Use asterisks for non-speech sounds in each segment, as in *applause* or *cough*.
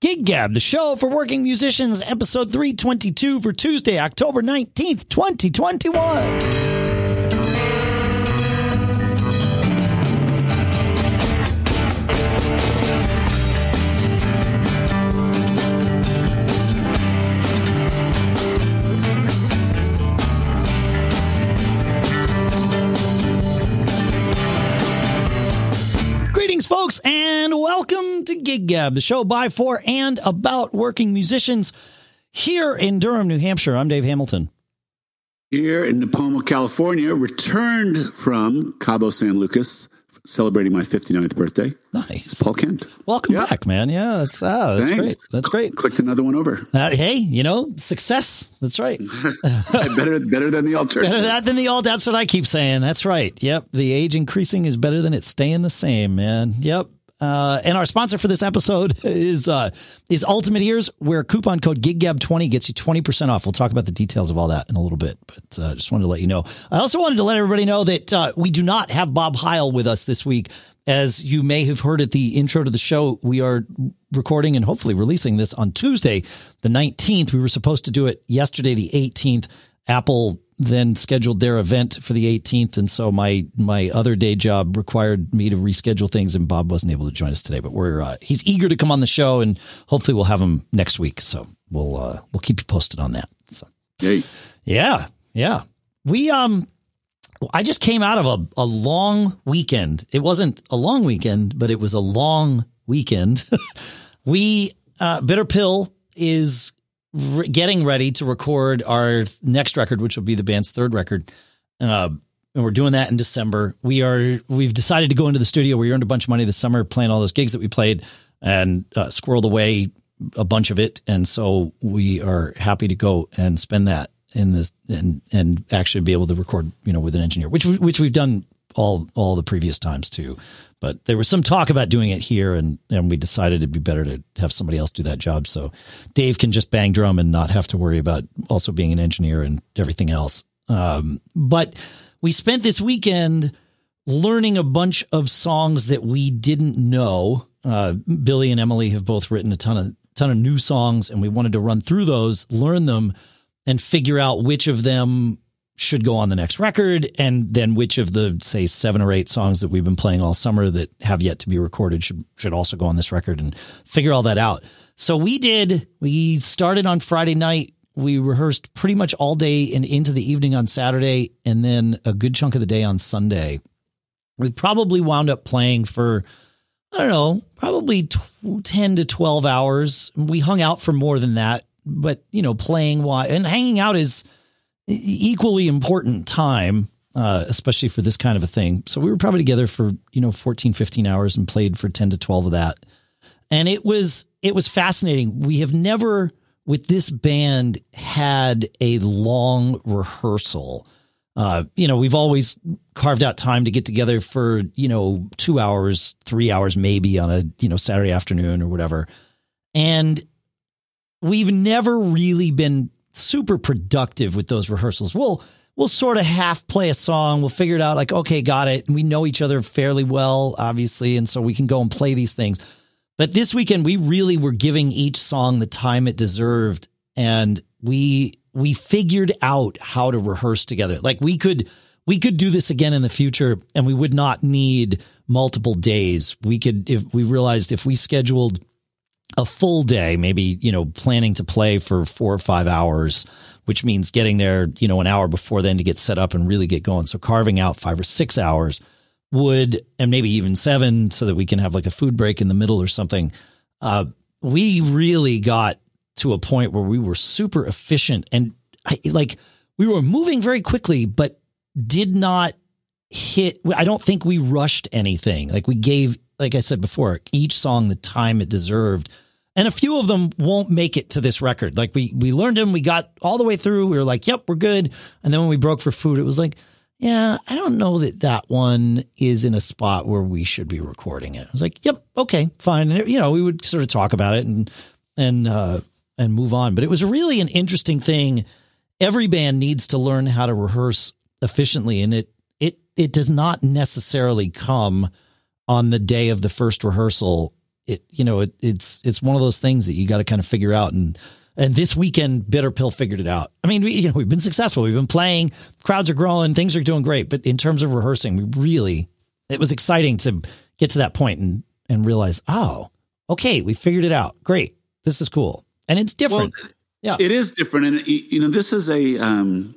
Gig Gab, the show for working musicians, episode 322 for Tuesday, October 19th, 2021. Gig Gab, the show by, for, and about working musicians here in Durham, New Hampshire. I'm Dave Hamilton. Here in Nipomo, California, returned from Cabo San Lucas, celebrating my 59th birthday. Nice. Paul Kent. Welcome Yeah. back, man. Yeah, that's, ah, that's Thanks. great. That's great. Clicked another one over. Uh, hey, you know, success. That's right. *laughs* better, better than the alternative. Better that than the old. That's what I keep saying. That's right. Yep. The age increasing is better than it staying the same, man. Yep. Uh, and our sponsor for this episode *laughs* is uh, is Ultimate Ears, where coupon code GigGab20 gets you 20% off. We'll talk about the details of all that in a little bit, but uh, just wanted to let you know. I also wanted to let everybody know that uh, we do not have Bob Heil with us this week. As you may have heard at the intro to the show, we are recording and hopefully releasing this on Tuesday, the 19th. We were supposed to do it yesterday, the 18th. Apple then scheduled their event for the 18th, and so my my other day job required me to reschedule things, and Bob wasn't able to join us today. But we're uh, he's eager to come on the show, and hopefully we'll have him next week. So we'll uh, we'll keep you posted on that. So Yay. yeah, yeah, we um. I just came out of a, a long weekend. It wasn't a long weekend, but it was a long weekend. *laughs* we, uh, Bitter Pill is re- getting ready to record our next record, which will be the band's third record. Uh, and we're doing that in December. We are, we've decided to go into the studio. Where we earned a bunch of money this summer playing all those gigs that we played and uh, squirreled away a bunch of it. And so we are happy to go and spend that in this and and actually be able to record you know with an engineer which which we've done all all the previous times too. But there was some talk about doing it here and and we decided it'd be better to have somebody else do that job. So Dave can just bang drum and not have to worry about also being an engineer and everything else. Um but we spent this weekend learning a bunch of songs that we didn't know. Uh Billy and Emily have both written a ton of ton of new songs and we wanted to run through those learn them and figure out which of them should go on the next record and then which of the say seven or eight songs that we've been playing all summer that have yet to be recorded should should also go on this record and figure all that out. So we did we started on Friday night we rehearsed pretty much all day and into the evening on Saturday and then a good chunk of the day on Sunday. We probably wound up playing for I don't know, probably tw- 10 to 12 hours. We hung out for more than that but you know, playing while and hanging out is equally important time, uh, especially for this kind of a thing. So we were probably together for, you know, 14, 15 hours and played for 10 to 12 of that. And it was, it was fascinating. We have never with this band had a long rehearsal. Uh, you know, we've always carved out time to get together for, you know, two hours, three hours, maybe on a, you know, Saturday afternoon or whatever. And we've never really been super productive with those rehearsals. We'll we'll sort of half play a song, we'll figure it out like okay, got it. And we know each other fairly well, obviously, and so we can go and play these things. But this weekend we really were giving each song the time it deserved and we we figured out how to rehearse together. Like we could we could do this again in the future and we would not need multiple days. We could if we realized if we scheduled a full day, maybe, you know, planning to play for four or five hours, which means getting there, you know, an hour before then to get set up and really get going. So carving out five or six hours would, and maybe even seven so that we can have like a food break in the middle or something. Uh, we really got to a point where we were super efficient and I, like we were moving very quickly, but did not hit. I don't think we rushed anything. Like we gave, like I said before, each song the time it deserved. And a few of them won't make it to this record. Like we we learned them, we got all the way through. We were like, "Yep, we're good." And then when we broke for food, it was like, "Yeah, I don't know that that one is in a spot where we should be recording it." I was like, "Yep, okay, fine." And you know, we would sort of talk about it and and uh, and move on. But it was really an interesting thing. Every band needs to learn how to rehearse efficiently, and it it it does not necessarily come on the day of the first rehearsal it you know it, it's it's one of those things that you got to kind of figure out and and this weekend bitter pill figured it out. I mean we, you know we've been successful. We've been playing. Crowds are growing. Things are doing great. But in terms of rehearsing we really it was exciting to get to that point and and realize oh okay we figured it out. Great. This is cool. And it's different. Well, yeah. it is different. And you know this is a um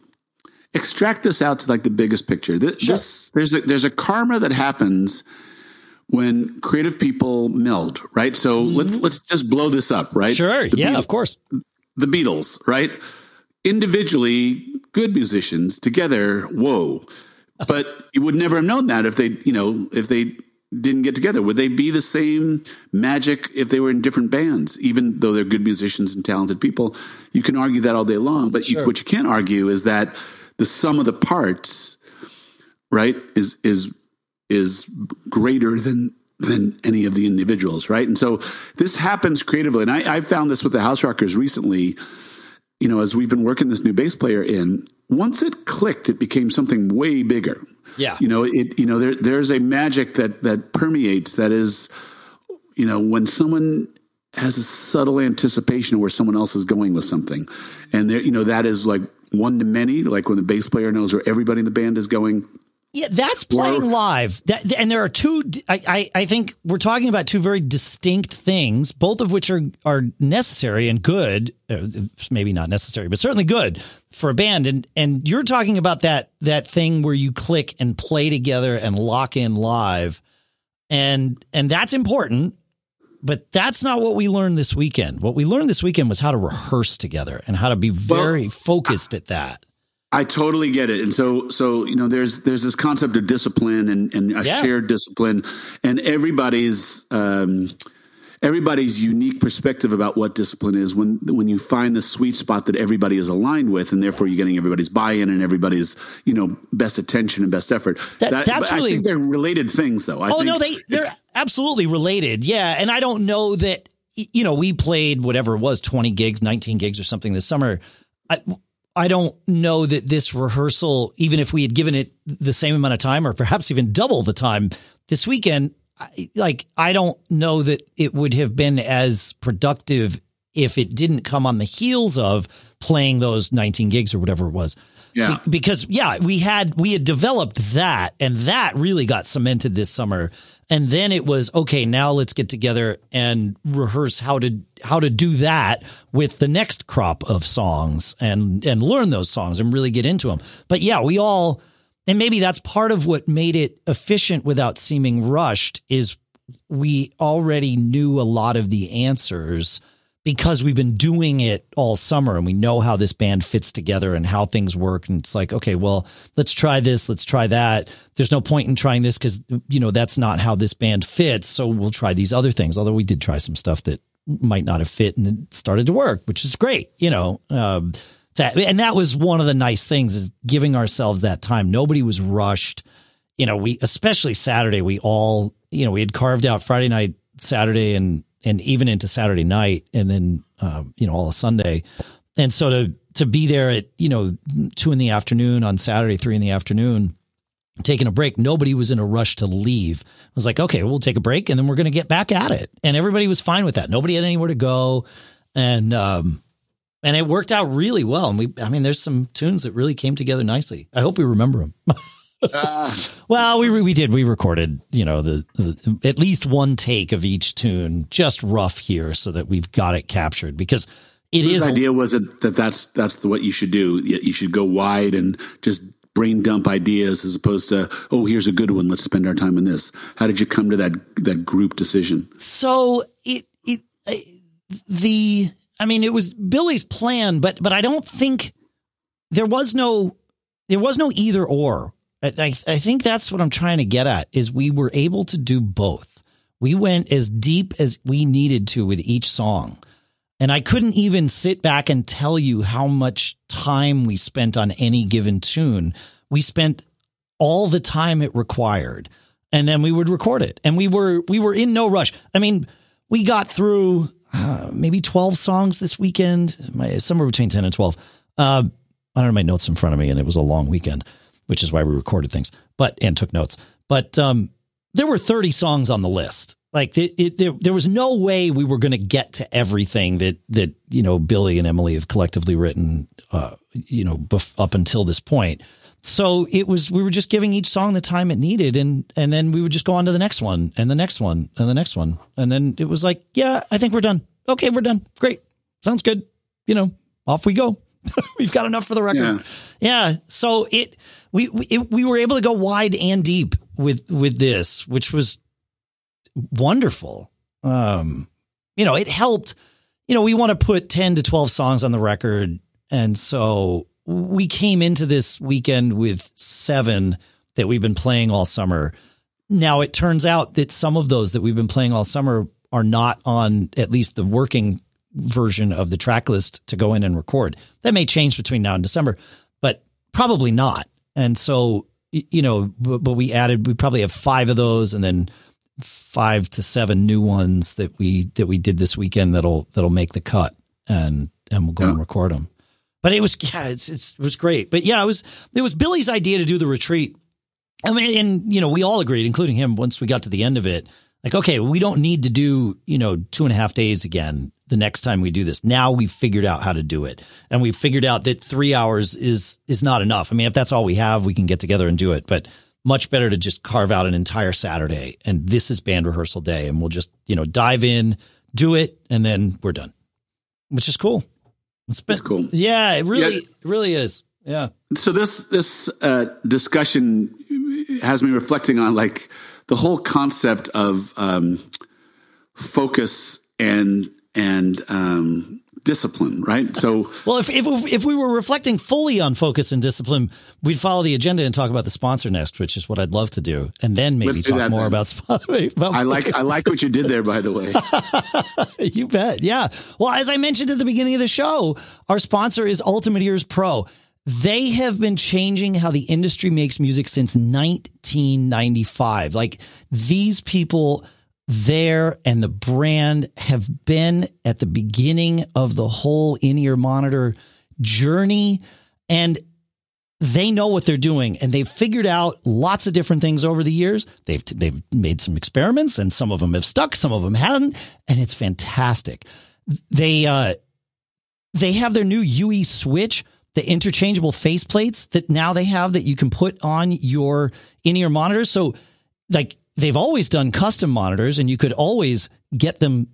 extract this out to like the biggest picture. This, sure. this there's a there's a karma that happens when creative people meld, right? So mm-hmm. let's let's just blow this up, right? Sure. The yeah, Beatles, of course. The Beatles, right? Individually, good musicians. Together, whoa. But you would never have known that if they, you know, if they didn't get together. Would they be the same magic if they were in different bands? Even though they're good musicians and talented people, you can argue that all day long. But sure. you, what you can't argue is that the sum of the parts, right, is is is greater than than any of the individuals, right? And so this happens creatively. And I, I found this with the House Rockers recently. You know, as we've been working this new bass player in, once it clicked, it became something way bigger. Yeah. You know, it you know, there there's a magic that that permeates that is, you know, when someone has a subtle anticipation of where someone else is going with something. And there, you know, that is like one to many, like when the bass player knows where everybody in the band is going yeah, that's playing live. That, and there are two. I, I, I think we're talking about two very distinct things, both of which are are necessary and good. Uh, maybe not necessary, but certainly good for a band. And and you're talking about that that thing where you click and play together and lock in live, and and that's important. But that's not what we learned this weekend. What we learned this weekend was how to rehearse together and how to be very well, focused at that. I totally get it. And so, so, you know, there's, there's this concept of discipline and, and a yeah. shared discipline and everybody's, um, everybody's unique perspective about what discipline is when, when you find the sweet spot that everybody is aligned with and therefore you're getting everybody's buy-in and everybody's, you know, best attention and best effort. That, that that's really, I think they're related things though. I oh no, they, they're absolutely related. Yeah. And I don't know that, you know, we played whatever it was, 20 gigs, 19 gigs or something this summer. I, I don't know that this rehearsal, even if we had given it the same amount of time or perhaps even double the time this weekend, like I don't know that it would have been as productive if it didn't come on the heels of playing those 19 gigs or whatever it was. Yeah. Because yeah, we had we had developed that and that really got cemented this summer and then it was okay now let's get together and rehearse how to how to do that with the next crop of songs and and learn those songs and really get into them but yeah we all and maybe that's part of what made it efficient without seeming rushed is we already knew a lot of the answers because we've been doing it all summer and we know how this band fits together and how things work. And it's like, okay, well, let's try this. Let's try that. There's no point in trying this because, you know, that's not how this band fits. So we'll try these other things. Although we did try some stuff that might not have fit and it started to work, which is great, you know. Um, and that was one of the nice things is giving ourselves that time. Nobody was rushed. You know, we, especially Saturday, we all, you know, we had carved out Friday night, Saturday, and and even into Saturday night, and then uh, you know all of Sunday. And so to to be there at you know two in the afternoon on Saturday, three in the afternoon, taking a break. Nobody was in a rush to leave. I was like, okay, we'll take a break, and then we're going to get back at it. And everybody was fine with that. Nobody had anywhere to go, and um, and it worked out really well. And we, I mean, there's some tunes that really came together nicely. I hope we remember them. *laughs* uh, *laughs* well, we we did. We recorded, you know, the, the, at least one take of each tune, just rough here, so that we've got it captured because it is. idea was it that that's that's what you should do. You should go wide and just brain dump ideas as opposed to oh here's a good one let's spend our time on this how did you come to that that group decision so it it the i mean it was billy's plan but but i don't think there was no there was no either or I, I think that's what I'm trying to get at is we were able to do both. We went as deep as we needed to with each song. And I couldn't even sit back and tell you how much time we spent on any given tune. We spent all the time it required. And then we would record it. And we were we were in no rush. I mean, we got through uh, maybe 12 songs this weekend, my, somewhere between 10 and 12. Uh, I don't have my notes in front of me, and it was a long weekend which is why we recorded things, but and took notes. But um, there were 30 songs on the list. Like it, it, there, there was no way we were going to get to everything that that you know Billy and Emily have collectively written, uh, you know, bef- up until this point. So it was we were just giving each song the time it needed, and and then we would just go on to the next one, and the next one, and the next one, and then it was like, yeah, I think we're done. Okay, we're done. Great, sounds good. You know, off we go. *laughs* We've got enough for the record. Yeah. yeah. So it we we, it, we were able to go wide and deep with with this, which was wonderful. Um, you know, it helped. You know, we want to put ten to twelve songs on the record, and so we came into this weekend with seven that we've been playing all summer. Now it turns out that some of those that we've been playing all summer are not on at least the working version of the track list to go in and record. That may change between now and December, but probably not. And so, you know, but we added, we probably have five of those and then five to seven new ones that we, that we did this weekend that'll, that'll make the cut and, and we'll go yeah. and record them. But it was yeah, it's, it's, it was great. But yeah, it was it was Billy's idea to do the retreat. I mean, and you know, we all agreed, including him, once we got to the end of it. Like, okay, we don't need to do you know two and a half days again the next time we do this. Now we've figured out how to do it, and we've figured out that three hours is is not enough. I mean, if that's all we have, we can get together and do it. But much better to just carve out an entire Saturday, and this is band rehearsal day, and we'll just you know dive in, do it, and then we're done, which is cool. It's been, cool. Yeah, it really, yeah. it really is. Yeah. So this this uh, discussion has me reflecting on like the whole concept of um, focus and and um, discipline, right? So, well, if, if if we were reflecting fully on focus and discipline, we'd follow the agenda and talk about the sponsor next, which is what I'd love to do, and then maybe talk more about, *laughs* about. I like I like what you did there, by the way. *laughs* you bet, yeah. Well, as I mentioned at the beginning of the show, our sponsor is Ultimate Ears Pro. They have been changing how the industry makes music since 1995. Like these people there and the brand have been at the beginning of the whole in-ear monitor journey and they know what they're doing and they've figured out lots of different things over the years. They've they've made some experiments and some of them have stuck, some of them haven't, and it's fantastic. They uh they have their new UE switch, the interchangeable faceplates that now they have that you can put on your in-ear monitors. So like they've always done custom monitors and you could always get them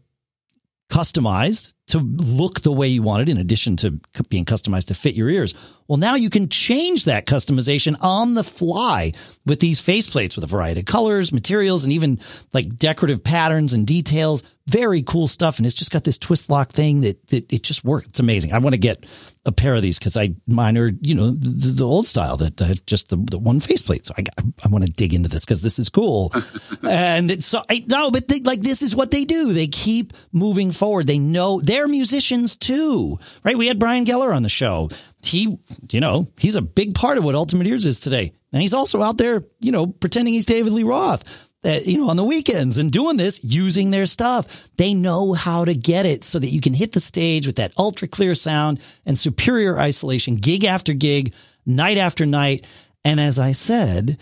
customized to look the way you wanted in addition to being customized to fit your ears. Well, now you can change that customization on the fly with these faceplates with a variety of colors, materials, and even like decorative patterns and details. Very cool stuff. And it's just got this twist lock thing that, that it just works. It's amazing. I want to get a pair of these because I mine are, you know, the, the old style that uh, just the, the one faceplate. So I, I want to dig into this because this is cool. *laughs* and it's so I no, but they, like this is what they do. They keep moving forward. They know they're musicians too, right? We had Brian Geller on the show he, you know, he's a big part of what Ultimate Ears is today. And he's also out there, you know, pretending he's David Lee Roth, uh, you know, on the weekends and doing this using their stuff. They know how to get it so that you can hit the stage with that ultra clear sound and superior isolation, gig after gig, night after night. And as I said,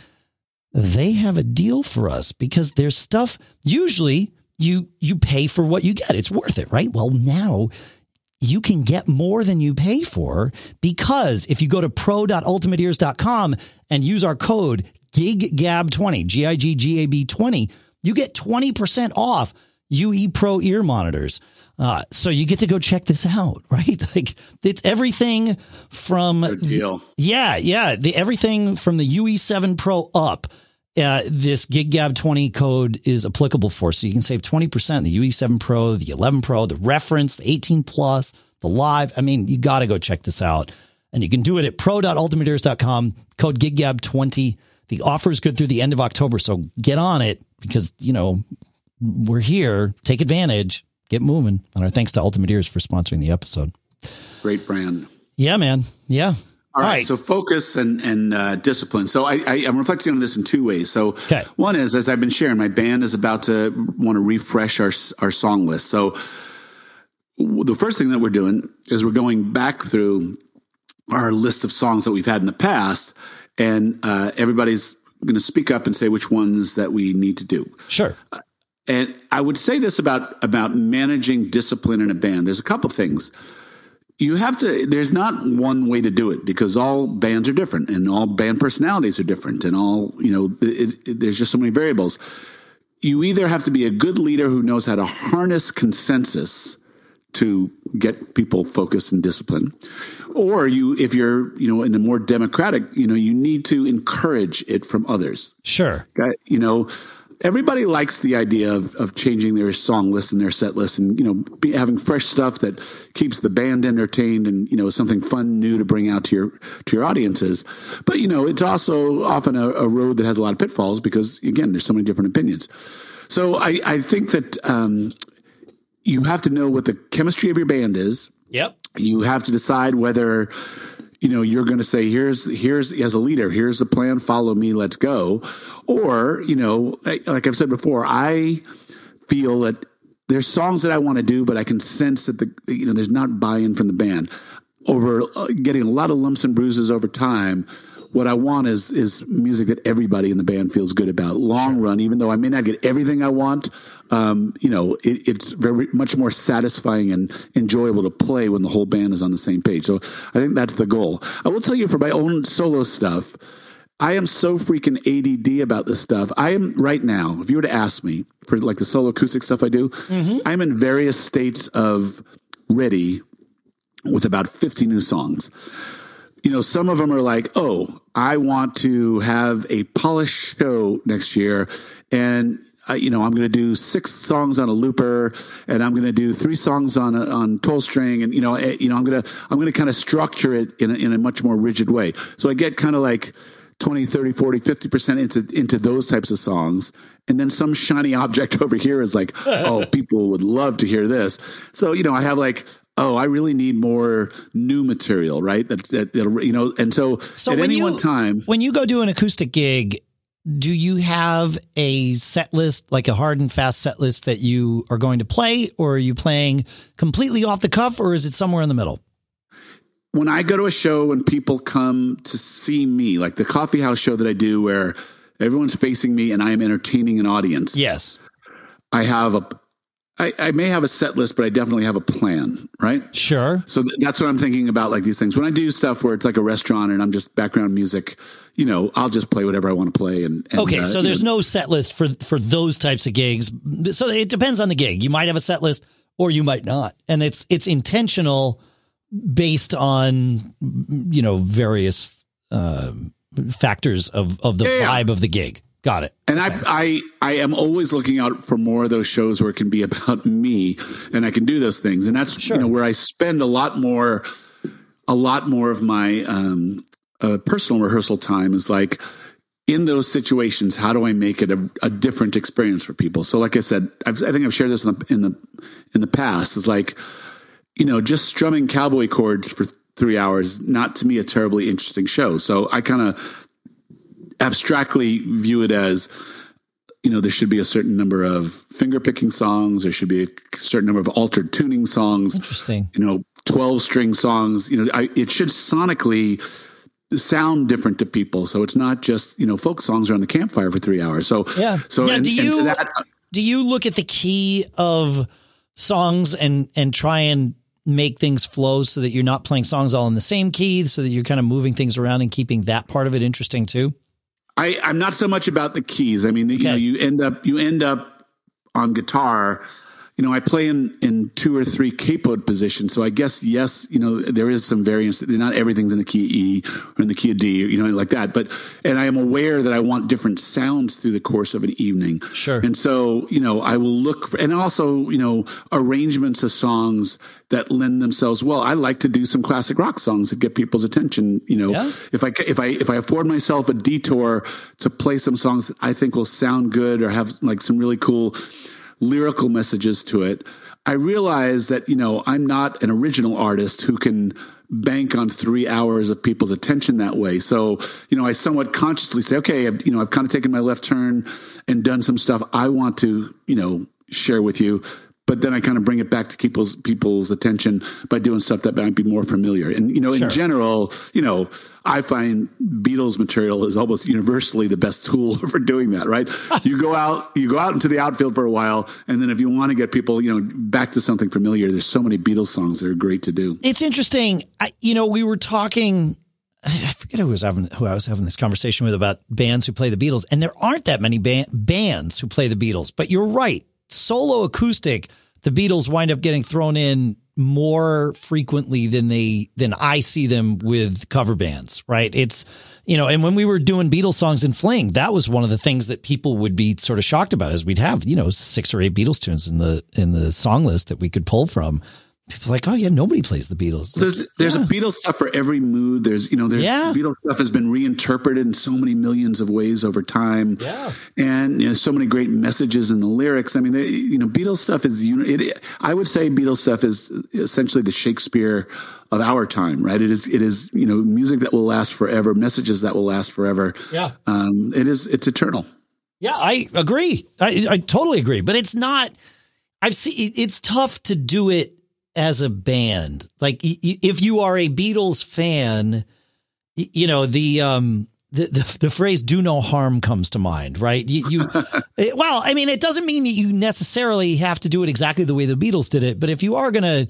they have a deal for us because their stuff usually you you pay for what you get. It's worth it, right? Well, now you can get more than you pay for because if you go to pro.ultimateears.com and use our code GIGGAB20, G I G G A B 20, you get 20% off UE Pro ear monitors. Uh, so you get to go check this out, *laughs* right? Like it's everything from yeah, yeah, the everything from the UE7 Pro up. Uh, this GigGab 20 code is applicable for. So you can save 20%, the UE7 Pro, the 11 Pro, the reference, the 18 plus, the live. I mean, you got to go check this out. And you can do it at pro.ultimateears.com, code GigGab20. The offer is good through the end of October. So get on it because, you know, we're here. Take advantage, get moving. And our thanks to Ultimate Ears for sponsoring the episode. Great brand. Yeah, man. Yeah. All right. right. So focus and and uh, discipline. So I, I am reflecting on this in two ways. So okay. one is as I've been sharing, my band is about to want to refresh our our song list. So the first thing that we're doing is we're going back through our list of songs that we've had in the past, and uh, everybody's going to speak up and say which ones that we need to do. Sure. Uh, and I would say this about about managing discipline in a band. There's a couple things. You have to. There's not one way to do it because all bands are different, and all band personalities are different, and all you know. It, it, there's just so many variables. You either have to be a good leader who knows how to harness consensus to get people focused and disciplined, or you, if you're you know in a more democratic, you know, you need to encourage it from others. Sure. You know everybody likes the idea of, of changing their song list and their set list and you know be, having fresh stuff that keeps the band entertained and you know something fun new to bring out to your to your audiences but you know it's also often a, a road that has a lot of pitfalls because again there's so many different opinions so i i think that um, you have to know what the chemistry of your band is yep you have to decide whether you know you're going to say here's here's as a leader here's the plan follow me let's go. Or you know like i've said before i feel that there's songs that i want to do but i can sense that the you know there's not buy-in from the band. Over uh, getting a lot of lumps and bruises over time what I want is is music that everybody in the band feels good about. Long sure. run, even though I may not get everything I want, um, you know, it, it's very much more satisfying and enjoyable to play when the whole band is on the same page. So I think that's the goal. I will tell you for my own solo stuff. I am so freaking ADD about this stuff. I am right now, if you were to ask me for like the solo acoustic stuff I do, mm-hmm. I'm in various states of ready with about 50 new songs you know, some of them are like, oh, I want to have a polished show next year. And I, you know, I'm going to do six songs on a looper, and I'm going to do three songs on a, on tolv string, and you know, eh, you know, I'm going to I'm to kind of structure it in a, in a much more rigid way. So I get kind of like 20, 30, 40, 50 percent into into those types of songs, and then some shiny object *laughs* over here is like, oh, people would love to hear this. So you know, I have like oh, I really need more new material, right? That, that you know, and so, so at any you, one time, when you go do an acoustic gig, do you have a set list, like a hard and fast set list that you are going to play, or are you playing completely off the cuff, or is it somewhere in the middle? When I go to a show and people come to see me, like the coffee house show that I do, where everyone's facing me and I am entertaining an audience. Yes. I have a I, I, may have a set list, but I definitely have a plan, right? Sure. So th- that's what I'm thinking about, like these things. When I do stuff where it's like a restaurant and I'm just background music, you know, I'll just play whatever I want to play. And, and okay, uh, so there's know. no set list for for those types of gigs. So it depends on the gig. You might have a set list, or you might not, and it's it's intentional, based on you know various uh, factors of of the yeah, vibe yeah. of the gig. Got it. And I, I, I am always looking out for more of those shows where it can be *laughs* about me and I can do those things. And that's, sure. you know, where I spend a lot more, a lot more of my, um, uh, personal rehearsal time is like, in those situations, how do I make it a, a different experience for people? So, like I said, I've, i think I've shared this in the, in the in the past. Is like, you know, just strumming cowboy chords for three hours, not to me a terribly interesting show. So I kind of abstractly view it as you know there should be a certain number of finger picking songs there should be a certain number of altered tuning songs interesting. you know 12 string songs you know I, it should sonically sound different to people. So it's not just you know folk songs around the campfire for three hours. So yeah. so now, and, do you that, uh, do you look at the key of songs and and try and make things flow so that you're not playing songs all in the same key so that you're kind of moving things around and keeping that part of it interesting too I, I'm not so much about the keys. I mean, okay. you know, you end up you end up on guitar you know, I play in, in two or three capo positions. So I guess, yes, you know, there is some variance. Not everything's in the key of E or in the key of D, you know, like that. But, and I am aware that I want different sounds through the course of an evening. Sure. And so, you know, I will look for, and also, you know, arrangements of songs that lend themselves well. I like to do some classic rock songs that get people's attention. You know, yeah. if I, if I, if I afford myself a detour to play some songs that I think will sound good or have like some really cool, lyrical messages to it. I realize that, you know, I'm not an original artist who can bank on three hours of people's attention that way. So, you know, I somewhat consciously say, okay, I've, you know, I've kind of taken my left turn and done some stuff I want to, you know, share with you. But then I kind of bring it back to people's people's attention by doing stuff that might be more familiar. And you know, Sure. in general, you know, I find Beatles material is almost universally the best tool *laughs* for doing that. Right? you go out, you go out into the outfield for a while, and then if you want to get people, you know, back to something familiar, there's so many Beatles songs that are great to do. It's interesting. I, you know, we were talking. I forget who was having who I was having this conversation with about bands who play the Beatles, and there aren't that many ba- bands who play the Beatles. But you're right, solo acoustic, the Beatles wind up getting thrown in more frequently than they than I see them with cover bands. Right? It's you know, and when we were doing Beatles songs in Fling, that was one of the things that people would be sort of shocked about, is we'd have you know six or eight Beatles tunes in the in the song list that we could pull from. People are like, oh yeah, nobody plays the Beatles. There's there's a Beatles stuff for every mood. There's you know there's Yeah. Beatles stuff has been reinterpreted in so many millions of ways over time. Yeah. and you know so many great messages in the lyrics. I mean, they, you know, Beatles stuff is uni- it, I would say Beatles stuff is essentially the Shakespeare of our time, right? It is it is you know music that will last forever, messages that will last forever. Yeah. um, it is it's eternal. Yeah, I agree. I, I totally agree. But it's not. I've seen. It's tough to do it as a band. Like if you are a Beatles fan, you know the um the the, the phrase "do no harm" comes to mind, right? You, you *laughs* it- well, I mean, it doesn't mean that you necessarily have to do it exactly the way the Beatles did it, but if you are going to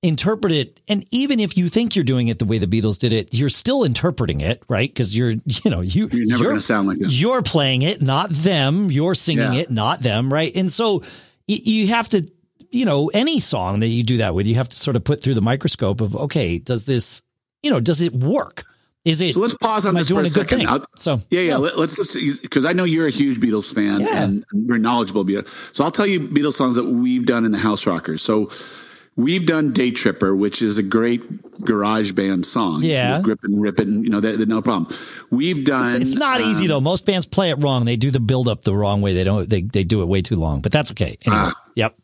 interpret it and even if you think you're doing it the way the Beatles did it you're still interpreting it right because you're you know you You're never you're- going to sound like this. you're playing it, not them. You're singing Yeah. it, not them, right? And so y- you have to, you know, any song that you do that with, you have to sort of put through the microscope of, okay, does this, you know, does it work? Is it? So let's pause on this for doing a second. thing? So Yeah, yeah. Let, let's because I know you're a huge Beatles fan Yeah. and very knowledgeable. Beatles. So I'll tell you Beatles songs that we've done in the House Rockers. So we've done Day Tripper, which is a great garage band song. Yeah. grip and rip it, and you know that, that no problem. We've done. It's not easy um, though. Most bands play it wrong. They do the build up the wrong way. They don't. They they do it way too long. But that's okay. Anyway, Ah. yep.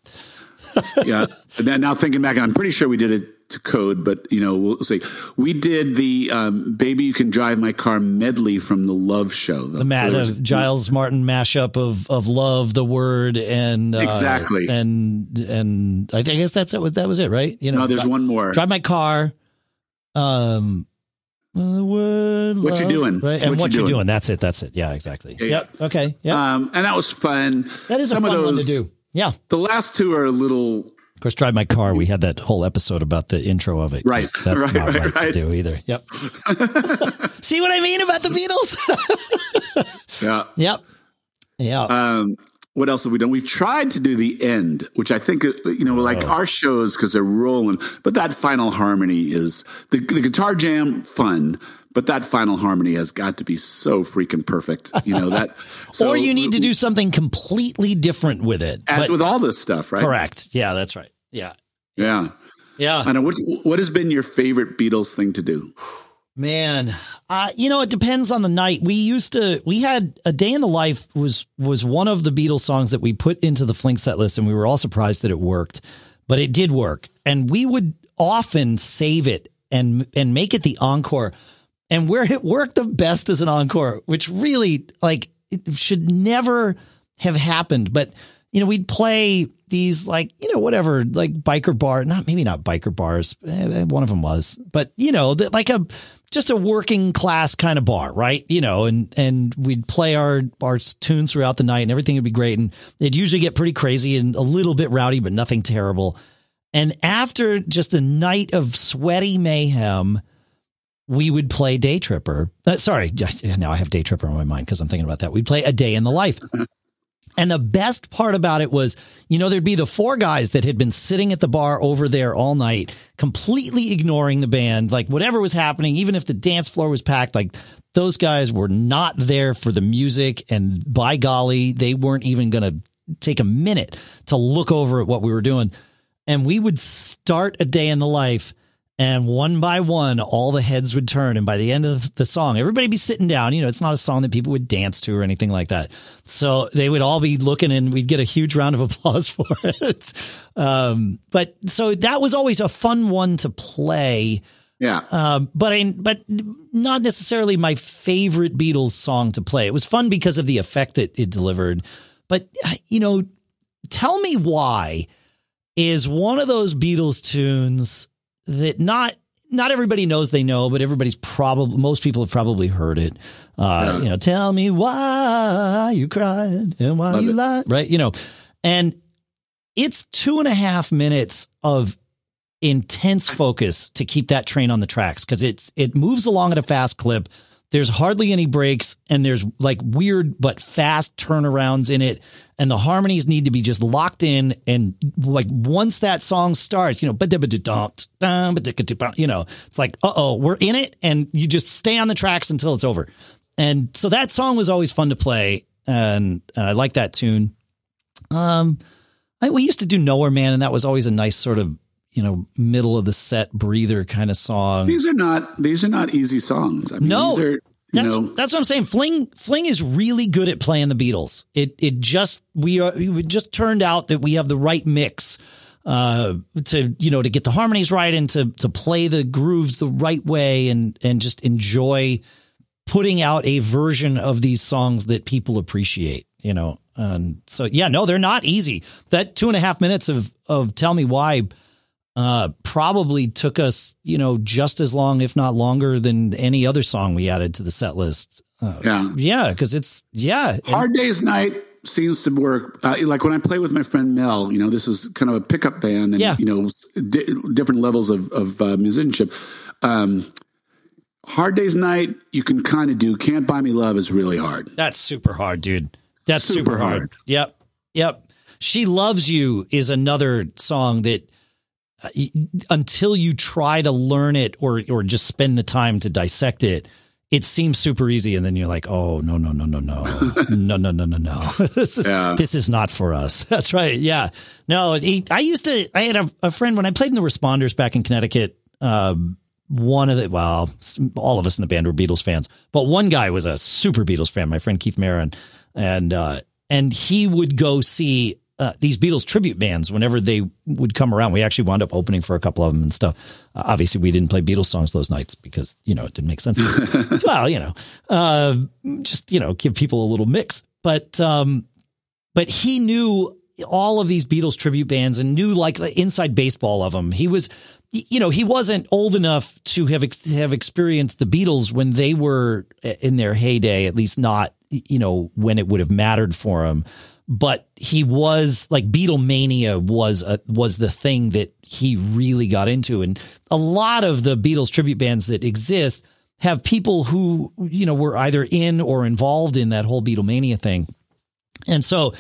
*laughs* yeah. Then now thinking back, I'm pretty sure we did it to code, but you know, we'll see. We did the um, "Baby You Can Drive My Car" medley from the Love Show. The, ma- the Giles Martin mashup of of love, the word, and uh, Exactly. and and I guess that's it. That was it, right? You know, No, there's dri- one more. drive my car. Um, the word What you love, doing? right? And What what, you you doing? doing? That's it. That's it. Yeah, exactly. Yeah, Yep. Okay. Yeah. Um, and that was fun. that is some a of fun one to do. Yeah. The last two are a little of course, drive my car. We had that whole episode about the intro of it. Right, That's *laughs* right, not right, right, to do either. Yep. *laughs* See what I mean about the Beatles? *laughs* yeah. yep. Yeah. Um, what else have we done? We've tried to do the end, which I think uh, you know, like Oh. our shows because they're rolling. But that final harmony is the the guitar jam fun. But that final harmony has got to be so freaking perfect. You know that. *laughs* So, or you need to do something completely different with it. as But- with all this stuff, right? correct. Yeah, that's right. Yeah. Yeah. Yeah. I know. What what has been your favorite Beatles thing to do? Man, uh, you know, it depends on the night. We used to, we had a day in the life was was one of the Beatles songs that we put into the Fling set list, and we were all surprised that it worked, but it did work. And we would often save it and and make it the encore. And where it worked the best as an encore, which really like it should never have happened, but you know, we'd play these like, you know, whatever, like biker bar, not maybe not biker bars. eh, One of them was, but you know, that like a, just a working class kind of bar, right? You know, and, and we'd play our, our tunes throughout the night and everything would be great. And it'd usually get pretty crazy and a little bit rowdy, but nothing terrible. And after just a night of sweaty mayhem, we would play Day Tripper. Uh, sorry, *laughs* now I have Day Tripper on my mind because I'm thinking about that. We'd play A Day in the Life. And the best part about it was, you know, there'd be the four guys that had been sitting at the bar over there all night, completely ignoring the band, like whatever was happening, even if the dance floor was packed, like those guys were not there for the music. And by golly, they weren't even going to take a minute to look over at what we were doing. And we would start a day in the life and one by one, all the heads would turn. And by the end of the song, everybody be sitting down. You know, it's not a song that people would dance to or anything like that. So they would all be looking and we'd get a huge round of *laughs* applause for it. Um, but so that was always a fun one to play. Yeah. Um, but I, but not necessarily my favorite Beatles song to play. It was fun because of the effect that it delivered. But, you know, tell me why is one of those Beatles tunes that not not everybody knows they know, but everybody's probably most people have probably heard it. Uh, Yeah. You know, tell me why you cried and why Love you it. lied, right? You know, and it's two and a half minutes of intense focus to keep that train on the tracks because it's it moves along at a fast clip. There's hardly any breaks, and there's like weird but fast turnarounds in it, and the harmonies need to be just locked in. And like once that song starts, you know, you know, it's like, uh oh, we're in it, and you just stay on the tracks until it's over. And so that song was always fun to play, and uh, I like that tune. Um, I, we used to do Nowhere Man, and that was always a nice sort of you know middle of the set breather kind of song. These are not these are not easy songs. I mean, No, these are, you That's know, that's what I'm saying. Fling Fling is really good at playing the Beatles. It it just we are it just turned out that we have the right mix uh to you know to get the harmonies right and to to play the grooves the right way and and just enjoy putting out a version of these songs that people appreciate you know and so yeah no they're not easy that two and a half minutes of of tell me why uh probably took us you know just as long if not longer than any other song we added to the set list uh, yeah. yeah because it's yeah Hard Day's Night seems to work. Uh, like when I play with my friend Mel, you know, this is kind of a pickup band and, Yeah. you know, di- different levels of, of uh, musicianship. Um, Hard Day's Night, you can kind of do. Can't Buy Me Love is really hard. That's super hard, dude. That's super, Super hard. hard. Yep. Yep. She Loves You is another song that until you try to learn it or or just spend the time to dissect it, it seems super easy and then you're like, "Oh, no, no, no, no, no. *laughs* no, no, no, no, no. *laughs* this is Yeah. this is not for us." *laughs* That's right. Yeah. No, he, I used to I had a, a friend when I played in the Responders back in Connecticut, um one of the well, all of us in the band were Beatles fans, but one guy was a super Beatles fan, my friend Keith Marin, and uh, and he would go see uh, these Beatles tribute bands whenever they would come around. We actually wound up opening for a couple of them and stuff. Uh, obviously, we didn't play Beatles songs those nights because you know it didn't make sense. *laughs* well, you know, uh, just you know, give people a little mix, but um, but he knew all of these Beatles tribute bands and knew like the inside baseball of them. He was, you know, he wasn't old enough to have ex- have experienced the Beatles when they were in their heyday, at least not, you know, when it would have mattered for him. But he was like Beatlemania was a, was the thing that he really got into, and a lot of the Beatles tribute bands that exist have people who you know were either in or involved in that whole Beatlemania thing. And so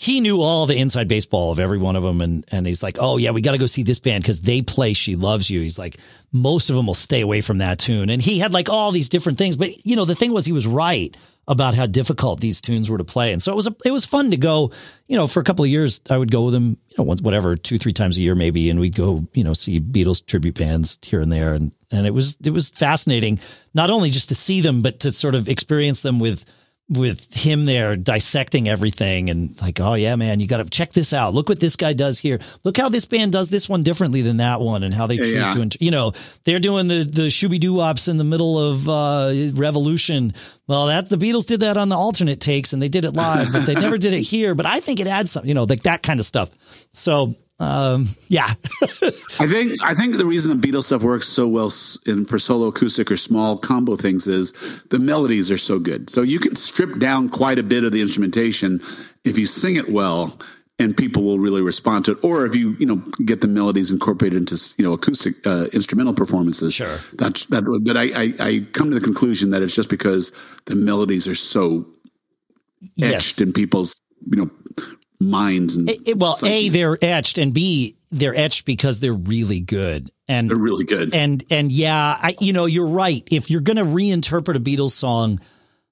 he knew all the inside baseball of every one of them. And, and he's like, oh, yeah, we got to go see this band because they play She Loves You. He's like, most of them will stay away from that tune. And he had like all these different things. But, you know, the thing was, he was right about how difficult these tunes were to play. And so it was, a, it was fun to go, you know, for a couple of years, I would go with him, you know, once, whatever, two, three times a year maybe. And we'd go, you know, see Beatles tribute bands here and there. And, and it was, it was fascinating, not only just to see them, but to sort of experience them with, with him there dissecting everything and like, oh yeah, man, you got to check this out. Look what this guy does here. Look how this band does this one differently than that one, and how they choose yeah. to, int- you know, they're doing the the shooby doo wops in the middle of uh, Revolution. Well, that the Beatles did that on the alternate takes, and they did it live, but they never did it here. But I think it adds some, you know, like that kind of stuff. So, um, yeah, I think I think the reason the Beatles stuff works so well in for solo acoustic or small combo things is the melodies are so good. So you can strip down quite a bit of the instrumentation if you sing it well, and people will really respond to it. Or if you you know get the melodies incorporated into you know acoustic uh, instrumental performances. Sure. that's that. But I, I I come to the conclusion that it's just because the melodies are so etched yes. in people's you know minds and It- it- well, a they're etched, and b they're etched because they're really good. And they're really good. and and yeah, I you know you're right. If you're going to reinterpret a Beatles song,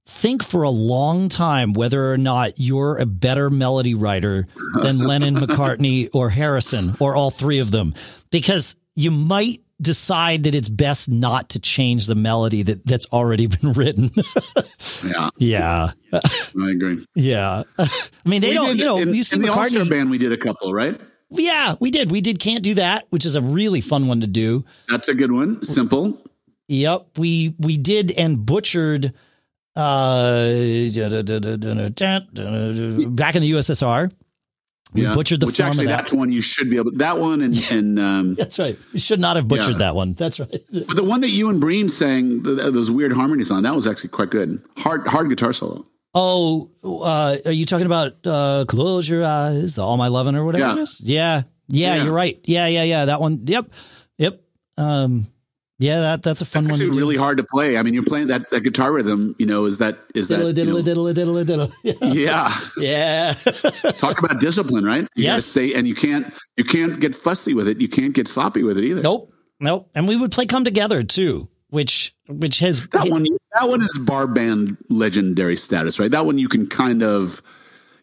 think for a long time whether or not you're a better melody writer than Lennon, *laughs* McCartney, or Harrison, or all three of them, because you might decide that it's best not to change the melody that that's already been written. yeah, yeah, I agree. yeah. I mean, they We don't. did- You know, in, you see in the McCartney. band, we did a couple, right? Yeah, we did. We did. Can't do that, which is a really fun one to do. That's a good one. Simple. Yep, we we did and butchered uh back in the USSR. We butchered the which actually that. that's one you should be able. That one and and um, *laughs* That's right. We should not have butchered Yeah. that one. That's right. but the one that you and Breen sang th- those weird harmonies on that was actually quite good. Hard hard guitar solo. Oh, uh, are you talking about uh, "Close Your Eyes," the "All My Lovin'" or whatever Yeah. it is? Yeah. yeah, Yeah. you're right. Yeah, yeah, yeah. That one. Yep, yep. Um, yeah, that that's a fun It's one. to do. really hard to play. I mean, you're playing that, that guitar rhythm. You know, is that is that diddle you diddle diddle diddle diddle diddle. *laughs* yeah. Yeah, *laughs* Talk about discipline, right? You Yes. Stay, and you can't you can't get fussy with it. You can't get sloppy with it either. nope, nope. And we would play "Come Together" too, which which has That one, that one is bar band legendary status, right? That one you can kind of,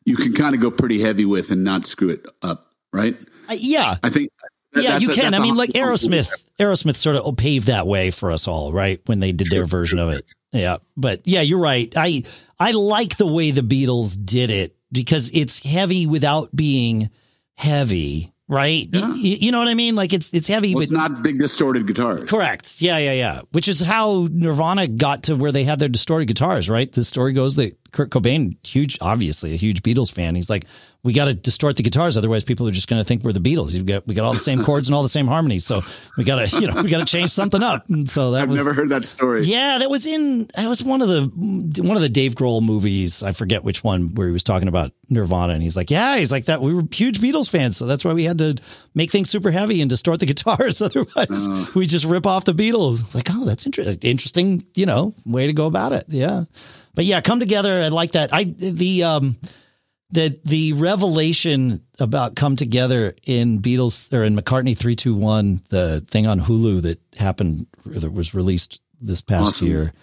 you can kind of go pretty heavy with and not screw it up, right? Uh, yeah, I think. Yeah, you can. I mean, like Aerosmith. Aerosmith sort of paved that way for us all, right? When they did their version of it. Yeah, but yeah, you're right. I I like the way the Beatles did it because it's heavy without being heavy, right? Yeah. y- You, know what I mean? Like it's it's heavy, Well, but it's not big distorted guitars. Correct. Yeah, yeah, yeah. Which is how Nirvana got to where they had their distorted guitars, right? The story goes that Kurt Cobain, huge, obviously a huge Beatles fan. He's like, we got to distort the guitars, otherwise people are just going to think we're the Beatles. You've got we got all the same chords and all the same harmonies, so we got to *laughs* you know we got to change something up. And so that I've was never heard that story. yeah, that was in that was one of the one of the Dave Grohl movies. I forget which one where he was talking about Nirvana, and he's like, "Yeah, he's like that. We were huge Beatles fans, so that's why we had to make things super heavy and distort the *laughs* guitars. Otherwise, we just rip off the Beatles." It's like, oh, that's interesting. Interesting, you know, way to go about it. Yeah, but yeah, come together. I like that. I the um the the revelation about come together in Beatles or in McCartney three two one the thing on Hulu that happened that was released this past Awesome. year.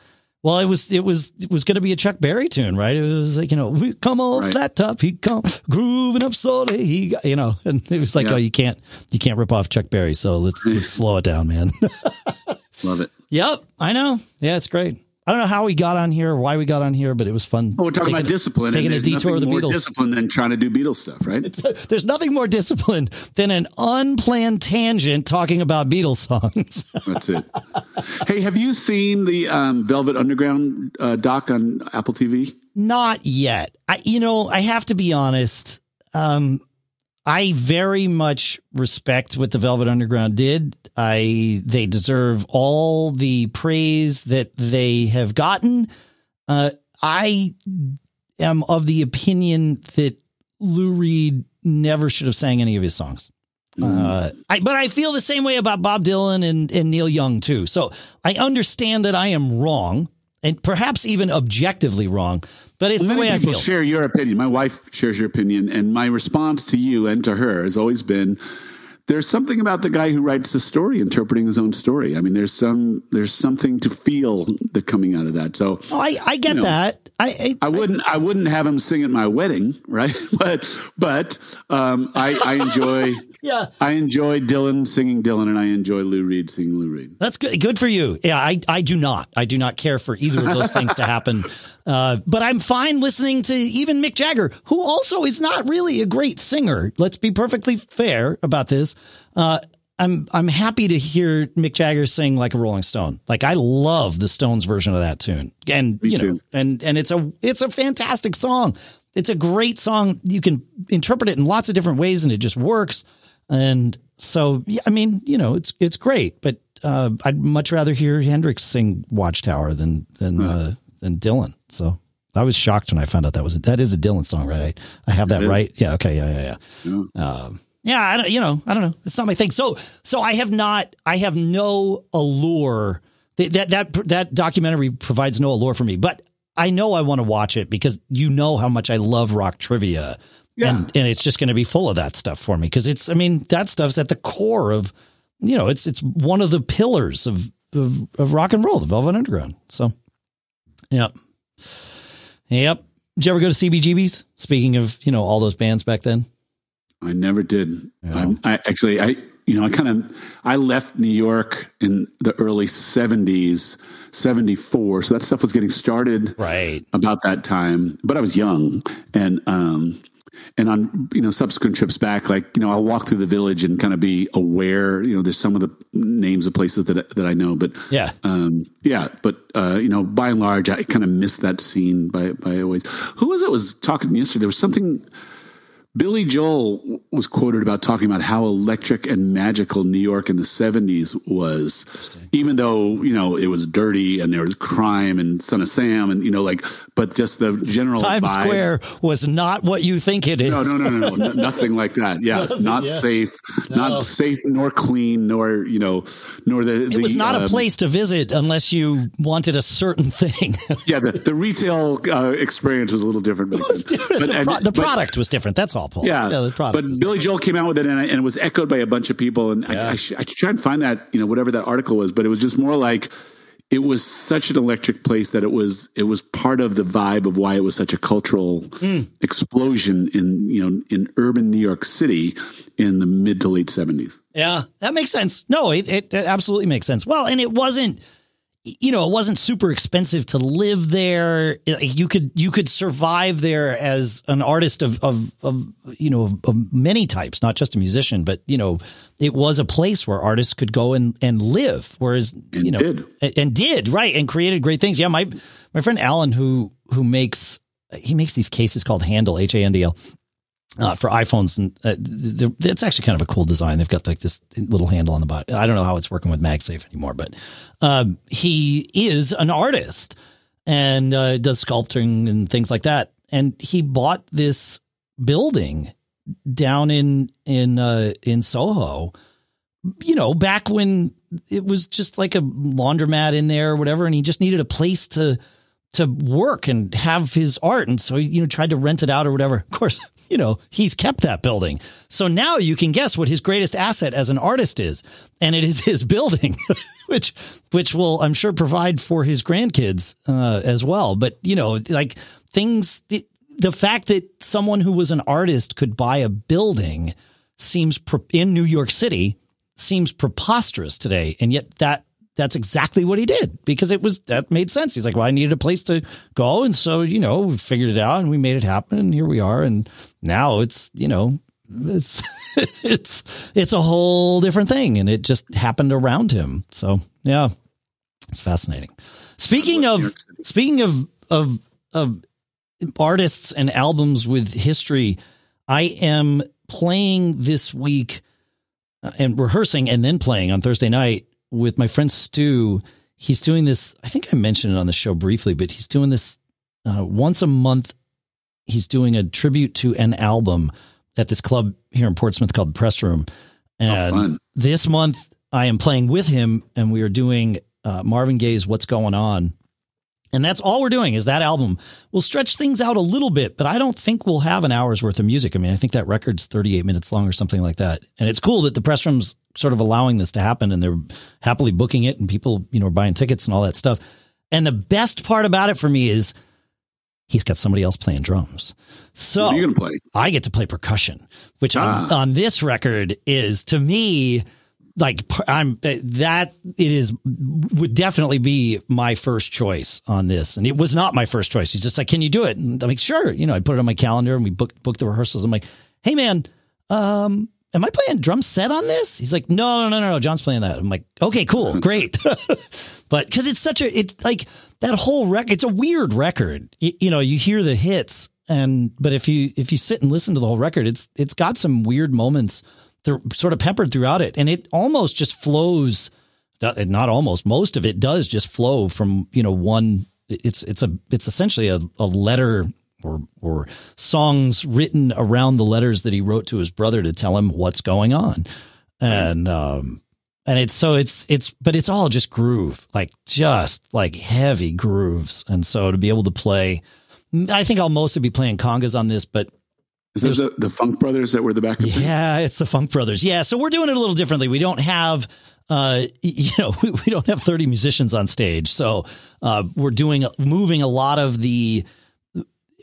Well, it was it was it was going to be a Chuck Berry tune, right? It was like you know we come off Right. that top, he come grooving up slowly, he got, you know, and it was like Yeah. oh you can't you can't rip off Chuck Berry, so let's let's *laughs* slow it down, man. *laughs* Love it. yep, I know. Yeah, it's great. I don't know how we got on here, why we got on here, but it was fun. Well, we're talking about taking- discipline. taking and a detour of the more Beatles. discipline than trying to do Beatles stuff, right? There's nothing more disciplined than an unplanned tangent talking about Beatles songs. *laughs* That's it. hey, have you seen the um, Velvet Underground uh, doc on Apple TV? Not yet. I, you know, I have to be honest. Um, I very much respect what the Velvet Underground did. I they deserve all the praise that they have gotten. Uh, I am of the opinion that Lou Reed never should have sang any of his songs. Uh, I, but I feel the same way about Bob Dylan and, and Neil Young too. So I understand that I am wrong and perhaps even objectively wrong, but it's the Many way I people feel. share your opinion. My wife shares your opinion, and my response to you and to her has always been: there's something about the guy who writes the story, interpreting his own story. I mean, there's some there's something to feel that coming out of that. So Oh, I, I get You know, that. I, I, I wouldn't I wouldn't have him sing at my wedding, *laughs* right? But but um, I, I enjoy yeah, I enjoy Dylan singing Dylan, and I enjoy Lou Reed singing Lou Reed. that's good. Good for you. Yeah, I, I do not. I do not care for either of those *laughs* things to happen. Uh, but I'm fine listening to even Mick Jagger, who also is not really a great singer. Let's be perfectly fair about this. Uh, I'm I'm happy to hear Mick Jagger sing like a Rolling Stone. Like I love the Stones version of that tune, and Me you know, too. and and it's a it's a fantastic song. It's a great song. You can interpret it in lots of different ways, and it just works. And so, yeah, I mean, you know, it's it's great, but uh, I'd much rather hear Hendrix sing Watchtower than than uh, than Dylan. So I was shocked when I found out that was that is a Dylan song, right? I, I have that right. Yeah. Okay. Yeah. Yeah. Yeah. Yeah. Um, yeah. I don't. You know. I don't know. It's not my thing. So so I have not. I have no allure. That that that, that documentary provides no allure for me, but. I know I want to watch it because you know how much I love rock trivia. Yeah. And and it's just going to be full of that stuff for me because it's I mean that stuff's at the core of you know it's it's one of the pillars of of, of rock and roll, the Velvet Underground. So, yep, yep. Did you ever go to CBGBs? Speaking of you know all those bands back then. I never did. Yeah. I, I actually, I you know, I kind of I left New York in the early '70s, '74. So that stuff was getting started Right. about that time. But I was young, and um, and on you know subsequent trips back, like you know, I'll walk through the village and kind of be aware. You know, there's some of the names of places that that I know, but Yeah. um, yeah, but uh, you know, by and large, I kind of missed that scene by by a ways. Who was it? Was talking yesterday? There was something Billy Joel was quoted about talking about how electric and magical New York in the 70s was, even though, you know, it was dirty and there was crime and Son of Sam and, you know, like, but just the general Times vibe. Square was not what you think it is. No, no, no, no, *laughs* no, no nothing like that. Yeah, not Yeah. safe, No. not safe nor clean, nor, you know, nor the. It was not a um, place to visit unless you wanted a certain *laughs* thing. Yeah, the, the retail uh, experience was a little different. back then. But- the, and- pro- the but- product was different. That's all, Paul. Yeah, the product. but was Billy Joel came out with it, and, I, and it was echoed by a bunch of people. And Yeah. I, I, I should try and find that, you know, whatever that article was. But it was just more like it was such an electric place that it was it was part of the vibe of why it was such a cultural Hmm. explosion in you know in urban New York City in the mid to late seventies. Yeah, that makes sense. No, it, it, it absolutely makes sense. Well, and it wasn't, you know, it wasn't super expensive to live there. You could you could survive there as an artist of of, of you know of, of many types, not just a musician, but you know, it was a place where artists could go and and live. Whereas And you know, did. and, and did right and created great things. Yeah, my my friend Alan who who makes he makes these cases called Handle H A N D L uh, for iPhones, and uh, it's actually kind of a cool design. They've got like this little handle on the bottom. I don't know how it's working with MagSafe anymore, but um, he is an artist and uh, does sculpting and things like that. And he bought this building down in in uh, in Soho. You know, back when it was just like a laundromat in there or whatever, and he just needed a place to to work and have his art. And so, you know, tried to rent it out or whatever. Of course, you know, he's kept that building. So now you can guess what his greatest asset as an artist is. And it is his *laughs* building, *laughs* which, which will, I'm sure, provide for his grandkids uh, as well. But, you know, like things, the, the fact that someone who was an artist could buy a building seems pre- in New York City seems preposterous today. And yet that that's exactly what he did because it was that made sense. He's like, well, I needed a place to go, and so you know, we figured it out and we made it happen, and here we are. And now it's you know, it's *laughs* it's it's a whole different thing, and it just happened around him. So yeah, it's fascinating. Speaking of speaking of of of artists and albums with history, I am playing this week uh, and rehearsing and then playing on Thursday night with my friend Stu. He's doing this. I think I mentioned it on the show briefly, but he's doing this uh, once a month. He's doing a tribute to an album at this club here in Portsmouth called the Press Room. And fun. this month I am playing with him and we are doing uh, Marvin Gaye's What's Going On. And that's all we're doing is that album. We'll stretch things out a little bit, but I don't think we'll have an hour's worth of music. I mean, I think that record's 38 minutes long or something like that. And it's cool that the press room's sort of allowing this to happen and they're happily booking it and people, you know, are buying tickets and all that stuff. And the best part about it for me is he's got somebody else playing drums. So you to play? I get to play percussion, which on, Ah. on this record is to me like I'm that it is would definitely be my first choice on this, and it was not my first choice. He's just like, "Can you do it?" And I'm like, "Sure." You know, I put it on my calendar and we booked booked the rehearsals. I'm like, "Hey, man, um." Am I playing drum set on this? He's like, no, no, no, no, no. John's playing that. I'm like, okay, cool, *laughs* great. *laughs* but because it's such a, it's like that whole record. It's a weird record. You, you know, you hear the hits, and but if you if you sit and listen to the whole record, it's it's got some weird moments, th- sort of peppered throughout it, and it almost just flows. Uh, not almost, most of it does just flow from you know one. It's it's a it's essentially a, a letter or or songs written around the letters that he wrote to his brother to tell him what's going on, and um and it's so it's it's but it's all just groove like just like heavy grooves. And so to be able to play i think i'll mostly be playing congas on this but Is that the, the Funk Brothers that were the backup? yeah it's the funk brothers. Yeah so we're doing it a little differently. We don't have uh *laughs* you know we, we don't have 30 musicians on stage. So uh we're doing moving a lot of the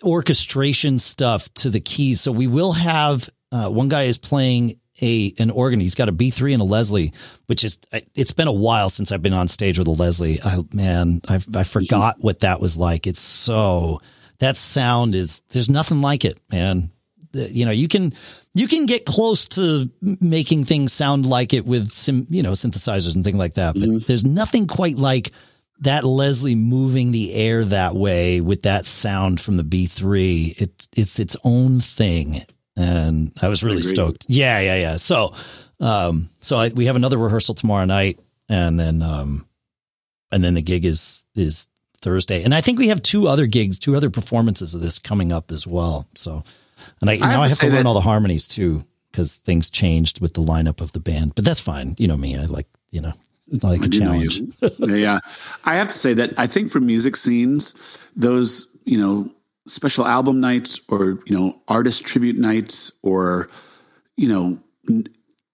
orchestration stuff to the keys. So we will have uh one guy is playing a an organ. He's got a b3 and a leslie which is it's been a while since i've been on stage with a leslie. I man i i forgot what that was like. It's so that sound is there's nothing like it man. You know you can you can get close to making things sound like it with some you know synthesizers and things like that but there's nothing quite like that Leslie moving the air that way with that sound from the B3 it's it's its own thing and I was really Agreed. stoked. Yeah, yeah, yeah. So, um, so I, we have another rehearsal tomorrow night, and then, um, and then the gig is is Thursday, and I think we have two other gigs, two other performances of this coming up as well. So, and I, have now to I have to learn that- all the harmonies too because things changed with the lineup of the band, but that's fine. You know me, I like you know I like I a challenge. *laughs* yeah, yeah. I have to say that I think for music scenes, those you know special album nights or you know artist tribute nights or you know n-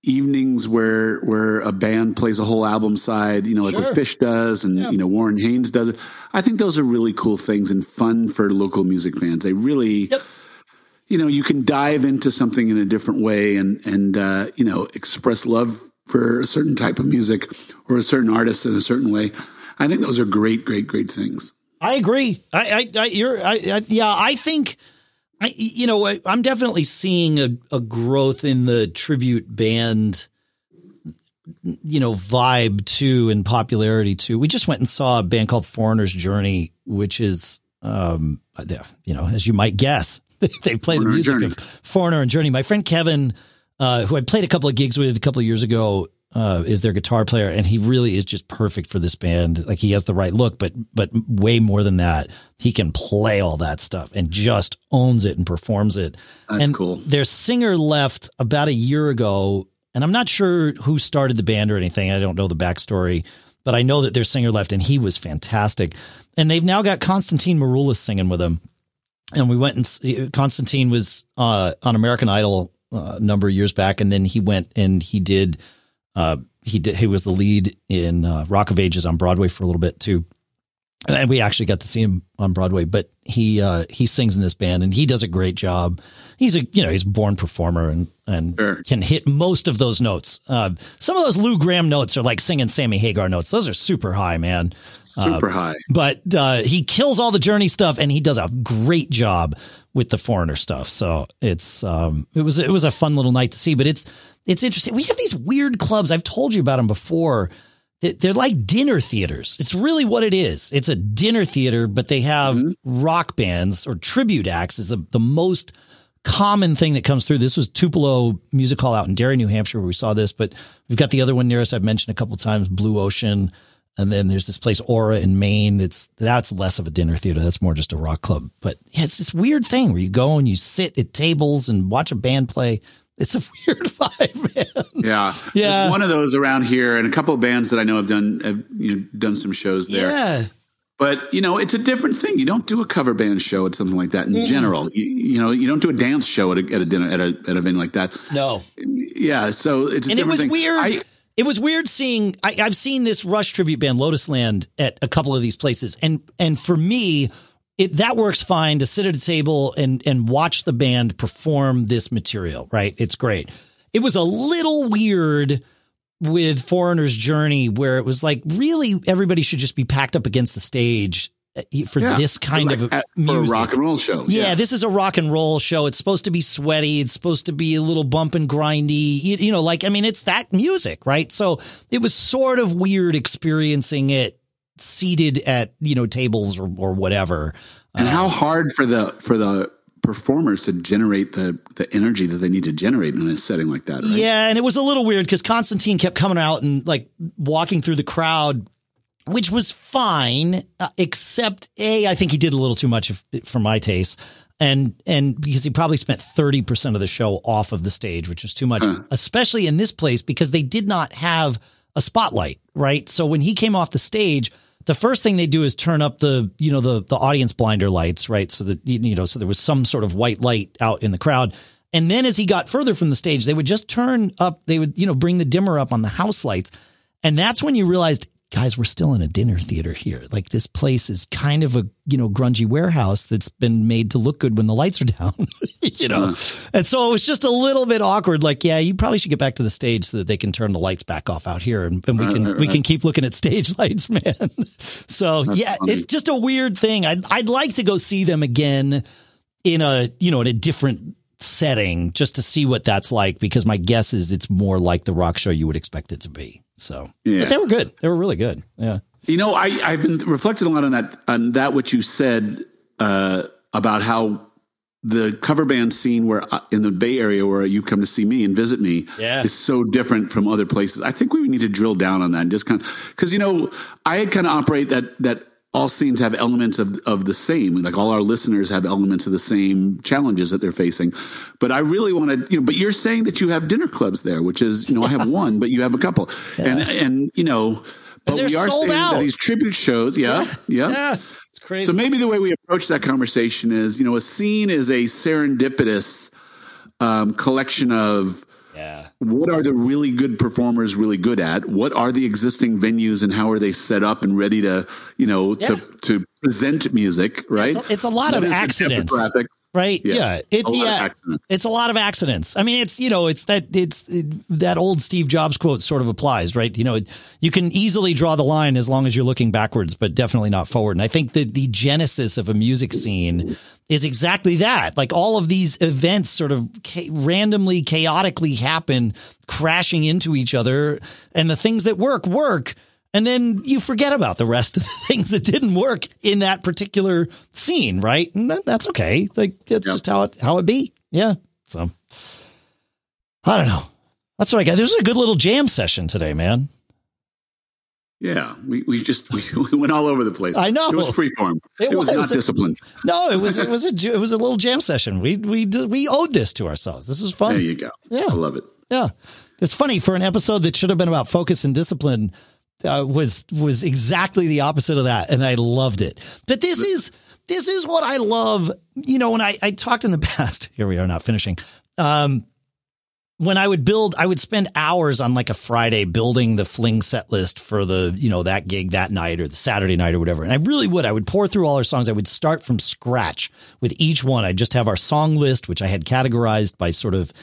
evenings where where a band plays a whole album side, you know, like Sure. what Phish does and you know Warren Haynes does it. I think those are really cool things and fun for local music fans. They really. Yep. You know, you can dive into something in a different way and and uh, you know express love for a certain type of music or a certain artist in a certain way. I think those are great, great, great things. I agree. I, I, I you're, I, I, yeah, I think, I, you know, I, I'm definitely seeing a, a growth in the tribute band, you know, vibe too and popularity too. We just went and saw a band called Foreigner's Journey, which is, um, you know, as you might guess, *laughs* they play the Foreigner and music Journey. of Foreigner and Journey. My friend Kevin, uh, who I played a couple of gigs with a couple of years ago, uh, is their guitar player, and he really is just perfect for this band. Like he has the right look, but but way more than that, he can play all that stuff and just owns it and performs it. That's and cool. Their singer left about a year ago, and I'm not sure who started the band or anything. I don't know the backstory, but I know that their singer left, and he was fantastic. And they've now got Constantine Maroulis singing with them and we went and Constantine was uh, on American Idol uh, a number of years back, and then he went and he did uh, he did he was the lead in uh, Rock of Ages on Broadway for a little bit too, and we actually got to see him on Broadway. But he uh, he sings in this band, and he does a great job. He's a you know he's a born performer and and Sure. can hit most of those notes. Uh, some of those Lou Gramm notes are like singing Sammy Hagar notes. Those are super high, man Super high. but uh, he kills all the journey stuff and he does a great job with the foreigner stuff so it's um it was it was a fun little night to see but it's it's interesting we have these weird clubs i've told you about them before They- they're like dinner theaters it's really what it is it's a dinner theater but they have rock bands or tribute acts is the, the most common thing that comes through. This was Tupelo Music Hall out in Derry, New Hampshire, where we saw this. But we've got the other one near us. I've mentioned a couple times, Blue Ocean, and then there's this place Aura in Maine. It's that's less of a dinner theater. That's more just a rock club. But yeah, it's this weird thing where you go and you sit at tables and watch a band play. It's a *laughs* weird vibe, man. Yeah. Yeah. There's one of those around here and a couple of bands that I know have done have you know done some shows there. Yeah. But you know, it's a different thing. You don't do a cover band show at something like that in general. You, you know, you don't do a dance show at a, at a dinner at a at an event like that. No. Yeah, so it's a and it was thing. weird. I, it was weird seeing. I, I've seen this Rush tribute band, Lotus Land, at a couple of these places, and and for me, it that works fine to sit at a table and and watch the band perform this material. Right, it's great. It was a little weird with Foreigner's Journey, where it was like really everybody should just be packed up against the stage Uh, for yeah, this kind like of at- music. for a rock and roll show. Yeah, this is a rock and roll show. It's supposed to be sweaty. It's supposed to be a little bump and grindy. You, you know, like, I mean, it's that music, right? So it was sort of weird experiencing it seated at, you know, tables or, or whatever. and how um, hard for the for the performers to generate the the energy that they need to generate in a setting like that. Right? Yeah, and it was a little weird because Constantine kept coming out and like walking through the crowd, which was fine, uh, except a I think he did a little too much of, for my taste, and and because he probably spent thirty percent of the show off of the stage, which was too much, especially in this place because they did not have a spotlight, right? So when he came off the stage. The first thing they do is turn up the, you know, the the audience blinder lights, right? So that you know, so there was some sort of white light out in the crowd. And then as he got further from the stage, they would just turn up, they would, you know, bring the dimmer up on the house lights. And that's when you realized, guys, we're still in a dinner theater here. Like this place is kind of a, you know, grungy warehouse that's been made to look good when the lights are down, *laughs* you know? And so it was just a little bit awkward. Like, yeah, you probably should get back to the stage so that they can turn the lights back off out here and, and we uh, can, uh, we uh. can keep looking at stage *laughs* lights, man. So yeah, funny. it's just a weird thing. I'd, I'd like to go see them again in a you know in a different setting just to see what that's like because my guess is it's more like the rock show you would expect it to be so Yeah. but they were good they were really good yeah You know, I, I've been reflecting a lot on that on that what you said uh, about how the cover band scene where uh, in the Bay Area where you've come to see me and visit me Yeah. is so different from other places. I think we need to drill down on that and just kind of because you know I kind of operate that that all scenes have elements of of the same. Like all our listeners have elements of the same challenges that they're facing. But I really want to, you know. But you're saying that you have dinner clubs there, which is, you know, I have *laughs* one, but you have a couple, and and you know, but we are saying out. that these tribute shows, yeah, *laughs* yeah. Yeah, it's crazy. So maybe the way we approach that conversation is, you know, a scene is a serendipitous um, collection of yeah. What are the really good performers really good at? What are the existing venues and how are they set up and ready to, you know, Yeah. to to present music, right? It's a- it's a lot of accidents. Right. Yeah. Yeah. It, A yeah. It's a lot of accidents. I mean, it's, you know, it's that, it's it, that old Steve Jobs quote sort of applies, right? You know, you can easily draw the line as long as you're looking backwards, but definitely not forward. And I think that the genesis of a music scene is exactly that. Like all of these events sort of cha- randomly, chaotically happen, crashing into each other. And the things that work, work. And then you forget about the rest of the *laughs* things that didn't work in that particular scene, right? And that, that's okay. Like that's just how it how it be. Yeah. So I don't know. That's what I got. This was a good little jam session today, man. Yeah, we, we just *laughs* we, we went all over the place. I know. it was freeform. It It, was, was. not disciplined. No, it was it was a it was a little jam session. We we did, we owed this to ourselves. This was fun. There you go. Yeah. I love it. Yeah, it's funny for an episode that should have been about focus and discipline. Uh, was was exactly the opposite of that, and I loved it. But this is this is what I love. You know, when I I talked in the *laughs* past. Here we are, not finishing. Um, when I would build, I would spend hours on like a Friday building the fling set list for the, you know, that gig that night or the Saturday night or whatever. And I really would. I would pour through all our songs. I would start from scratch with each one. I'd just have our song list, which I had categorized by sort of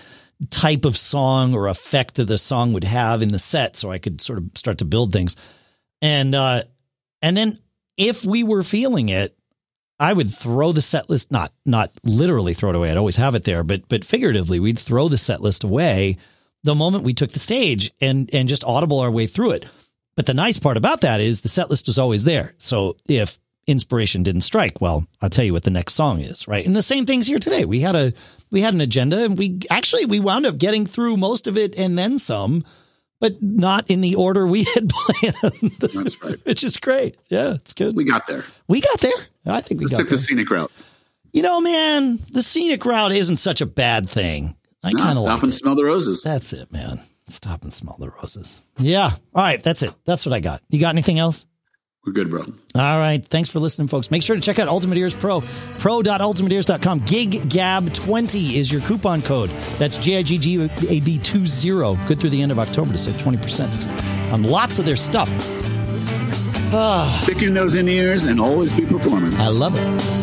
type of song or effect that the song would have in the set. So I could sort of start to build things. And, uh, and then if we were feeling it, I would throw the set list, not not literally throw it away. I'd always have it there, but but figuratively, we'd throw the set list away the moment we took the stage and and just audible our way through it. But the nice part about that is the set list was always there. So if inspiration didn't strike, well, I'll tell you what the next song is, right? And the same things here today. We had a we had an agenda and we actually we wound up getting through most of it and then some, but not in the order we *laughs* had planned. That's right. *laughs* Which is great. Yeah, it's good. We got there. We got there. I think we Just took there. the scenic route. You know, man, the scenic route isn't such a bad thing. I No, kind of stop like and it. smell the roses. That's it, man. Stop and smell the roses. Yeah. All right. That's it. That's what I got. You got anything else? We're good, bro. All right. Thanks for listening, folks. Make sure to check out Ultimate Ears Pro. Pro.ultimateears.com. GigGab20 is your coupon code. That's G I G G A B 20. Good through the end of October to save 20% on lots of their stuff. Ah. Stick your nose in ears and always be performing. I love it.